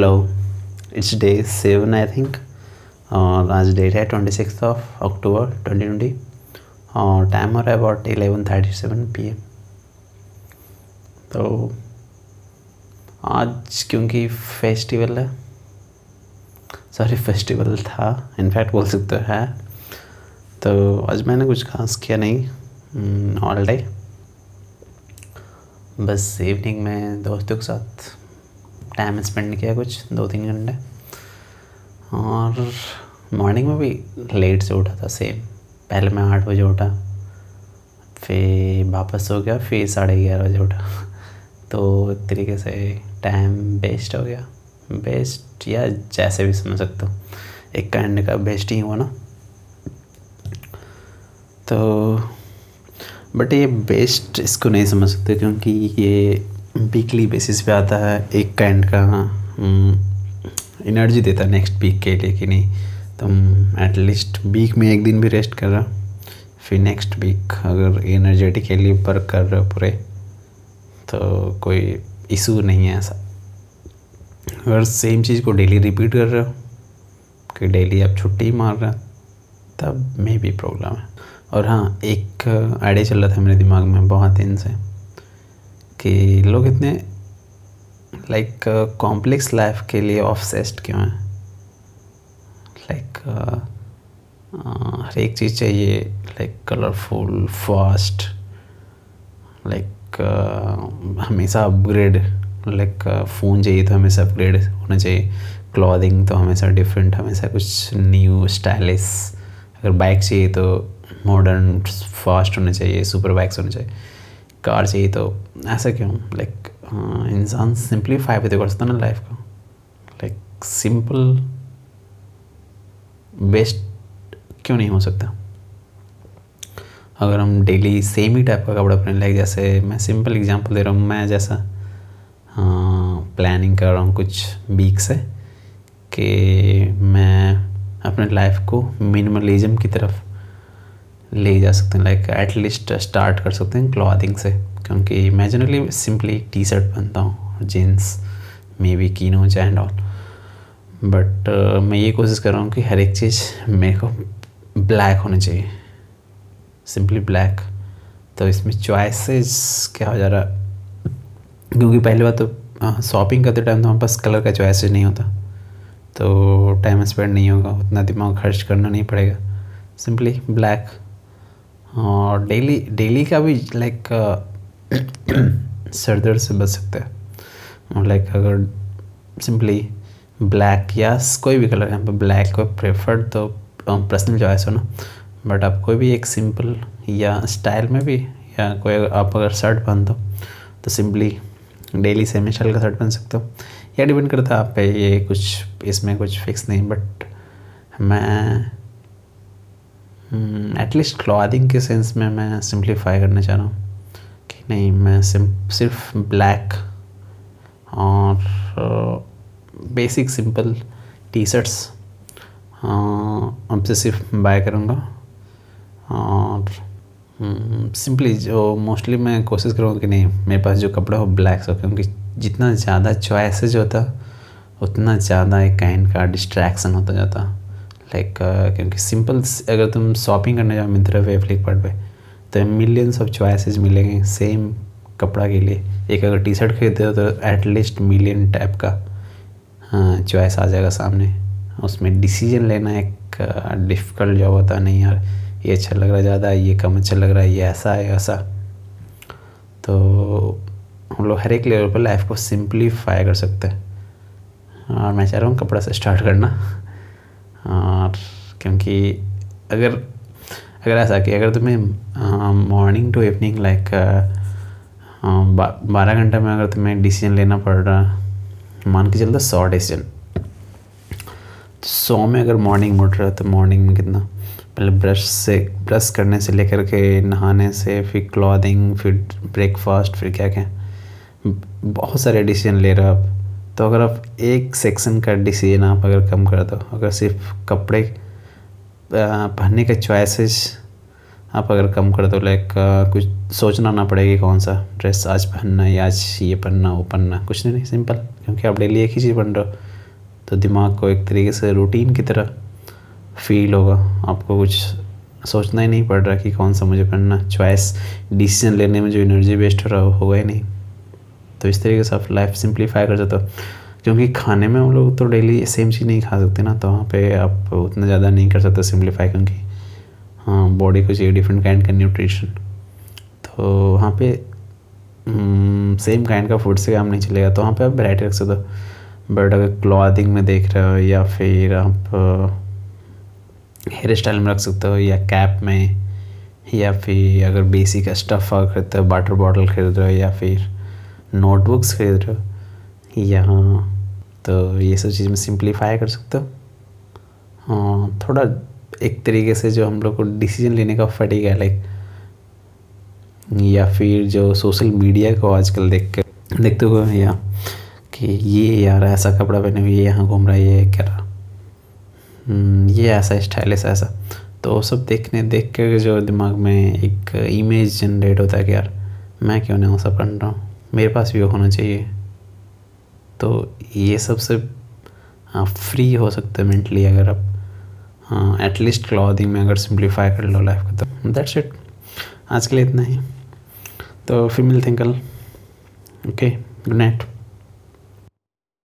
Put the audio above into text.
Hello it's day seven I think और आज date है twenty six of October twenty twenty और time हो रहा है about eleven thirty seven P M तो आज क्योंकि फेस्टिवल है सॉरी फेस्टिवल था इनफैक्ट बोल सकते हो, है। तो आज मैंने कुछ खास किया नहीं ऑल डे बस इवनिंग में दोस्तों के साथ टाइम स्पेंड किया कुछ, दो तीन घंटे। और मॉर्निंग में भी लेट से उठा था सेम पहले मैं आठ बजे उठा, फिर वापस हो गया, फिर साढ़े ग्यारह बजे उठा। तो एक तरीके से टाइम वेस्ट हो गया। बेस्ट या जैसे भी समझ सकते हो, एक काइंड का बेस्ट ही हुआ ना। तो बट ये बेस्ट इसको नहीं समझ सकते क्योंकि ये वीकली बेसिस पे आता है, एक काइंड का एनर्जी देता है नेक्स्ट वीक के लिए कि नहीं। तुम एटलीस्ट वीक में एक दिन भी रेस्ट कर रहा फिर नेक्स्ट वीक अगर एनर्जेटिकली वर्क कर रहे हो पूरे तो कोई इशू नहीं है ऐसा। अगर सेम चीज़ को डेली रिपीट कर रहे हो, कि डेली आप छुट्टी मार रहे तब मे भी प्रॉब्लम है। और हाँ एक आइडिया चल रहा था मेरे दिमाग में बहुत दिन से। कि लोग इतने लाइक कॉम्प्लेक्स लाइफ के लिए ऑफसेस्ड क्यों हैं? लाइक हर एक चीज़ चाहिए लाइक कलरफुल फास्ट लाइक हमेशा अपग्रेड लाइक फ़ोन चाहिए तो हमेशा अपग्रेड होना चाहिए क्लॉथिंग तो हमेशा डिफरेंट हमेशा कुछ न्यू स्टाइलिश अगर बाइक चाहिए तो मॉडर्न फास्ट होना चाहिए सुपर बाइक्स होने चाहिए। कार चाहिए तो ऐसा क्यों? लाइक इंसान सिंपलीफाई भी तो कर सकता ना लाइफ को। लाइक सिंपल बेस्ट क्यों नहीं हो सकता? अगर हम डेली सेम ही टाइप का कपड़ा पहने लाइक जैसे मैं सिंपल एग्जांपल दे रहा हूँ, मैं जैसा प्लानिंग कर रहा हूँ कुछ वीक से, कि मैं अपने लाइफ को मिनिमलिज्म की तरफ़ ले जा सकते हैं लाइक एटलीस्ट स्टार्ट कर सकते हैं क्लॉथिंग से, क्योंकि मैं जनरली सिंपली एक टी शर्ट पहनता हूँ जीन्स मे बी कीनो एंड ऑल बट मैं ये कोशिश कर रहा हूँ कि हर एक चीज़ मेरे को ब्लैक होनी चाहिए। सिंपली ब्लैक तो इसमें चॉइसेस क्या हो जा रहा क्योंकि पहली बात तो शॉपिंग करते टाइम तो हमारे पास कलर का चॉइसेस नहीं होता। तो टाइम स्पेंड नहीं होगा, उतना दिमाग खर्च करना नहीं पड़ेगा। सिंपली ब्लैक और डेली डेली का भी लाइक सर दर्द से बच सकते हैं। लाइक अगर सिंपली ब्लैक या कोई भी कलर यहाँ पर ब्लैक को प्रेफर्ड तो पर्सनल चॉइस हो ना। बट आप कोई भी एक सिंपल या स्टाइल में भी, या कोई आप अगर शर्ट पहन दो तो सिंपली डेली सेमी स्टाइल का शर्ट पहन सकते हो। या डिपेंड करता है आप पे ये कुछ, इसमें कुछ फिक्स नहीं बट मैं एटलीस्ट क्लॉदिंग के सेंस में मैं सिंप्लीफाई करना चाह रहा हूँ कि नहीं, मैं सिर्फ़ ब्लैक और बेसिक सिंपल टी शर्ट्स अब से सिर्फ़ बाय करूँगा और सिंपली जो मोस्टली मैं कोशिश करूँगा कि नहीं, मेरे पास जो कपड़ा हो ब्लैक हो, क्योंकि जितना ज़्यादा चॉइसेज होता, उतना ज़्यादा एक काइंड का डिस्ट्रैक्शन होता जाता। लाइक uh, क्योंकि सिंपल अगर तुम शॉपिंग करने जाओ मिंत्रा पे फ्लिपकार्ट पे तो मिलियंस ऑफ़ चॉइसेस मिलेंगे सेम कपड़ा के लिए। एक अगर टी शर्ट खरीदते हो तो एटलीस्ट मिलियन टाइप का चॉइस आ जाएगा सामने। उसमें डिसीज़न लेना एक डिफ़िकल्ट जॉब होता है। नहीं यार ये अच्छा लग रहा है ज़्यादा ये कम अच्छा लग रहा है ये ऐसा है ऐसा तो हम लोग हर एक लेवल पर लाइफ को सिंप्लीफाई कर सकते हैं। और मैं चाह रहा हूँ कपड़ा से स्टार्ट करना। और क्योंकि अगर अगर ऐसा कि अगर तुम्हें मॉर्निंग टू इवनिंग लाइक बारह घंटे में अगर तुम्हें डिसीज़न लेना पड़ रहा, मान के चलता सौ डिसीज़न सौ में अगर मॉर्निंग उठ रहा है तो मॉर्निंग में कितना? पहले ब्रश से ब्रश करने से लेकर के नहाने से, फिर क्लॉथिंग फिर ब्रेकफास्ट फिर क्या क्या बहुत सारे डिसीज़न ले रहे आप। तो अगर आप एक सेक्शन का डिसीज़न आप अगर कम कर दो, अगर सिर्फ़ कपड़े पहनने के चॉइसेस आप अगर कम कर दो लाइक कुछ सोचना ना पड़ेगी कौन सा ड्रेस आज पहनना है आज ये पहनना वो पहनना कुछ नहीं सिंपल क्योंकि आप डेली एक ही चीज़ पहन रहे हो। तो दिमाग को एक तरीके से रूटीन की तरह फील होगा। आपको कुछ सोचना ही नहीं पड़ रहा कि कौन सा मुझे पहनना चॉइस डिसीज़न लेने में जो एनर्जी वेस्ट हो रहा होगा ही नहीं। तो इस तरीके से आप लाइफ सिंप्लीफाई कर सकते हो। क्योंकि खाने में हम लोग तो डेली सेम चीज़ नहीं खा सकते ना तो वहाँ पे आप उतना ज़्यादा नहीं कर सकते सिंप्लीफाई क्योंकि हाँ बॉडी को चाहिए डिफरेंट काइंड का न्यूट्रिशन तो वहाँ पे सेम काइंड का फ़ूड से काम नहीं चलेगा तो वहाँ पे आप वैरायटी रख सकते हो। बट अगर क्लॉथिंग में देख रहे हो या फिर आप हेयर स्टाइल में रख सकते हो या कैप में, या फिर अगर बेसिक स्टफ़ खरीदते हो वाटर बॉटल खरीद रहे हो या फिर नोटबुक्स खरीद रहे हो यहाँ तो ये सब चीज़ में सिंप्लीफाई कर सकते हो। हाँ थोड़ा एक तरीके से जो हम लोग को डिसीज़न लेने का फटी गया लाइक या फिर जो सोशल मीडिया को आजकल देख कर देखते हुए या कि ये यार ऐसा कपड़ा पहने हुए ये यहाँ घूम रहा है ये क्या रहा। हम्म, ये ऐसा स्टाइलिश ऐसा। ऐसा तो वो सब देखने देख कर जो दिमाग में एक इमेज जनरेट होता है कि यार मैं क्यों नहीं वैसा पहन रहा हूँ मेरे पास भी होना चाहिए। तो ये सबसे हाँ फ्री हो सकता है मेंटली अगर आप हाँ एटलीस्ट क्लॉथिंग में अगर सिंप्लीफाई कर लो लाइफ को तो दैट्स इट आज के लिए इतना ही। तो फिर मिलते हैं कल ओके गुड नाइट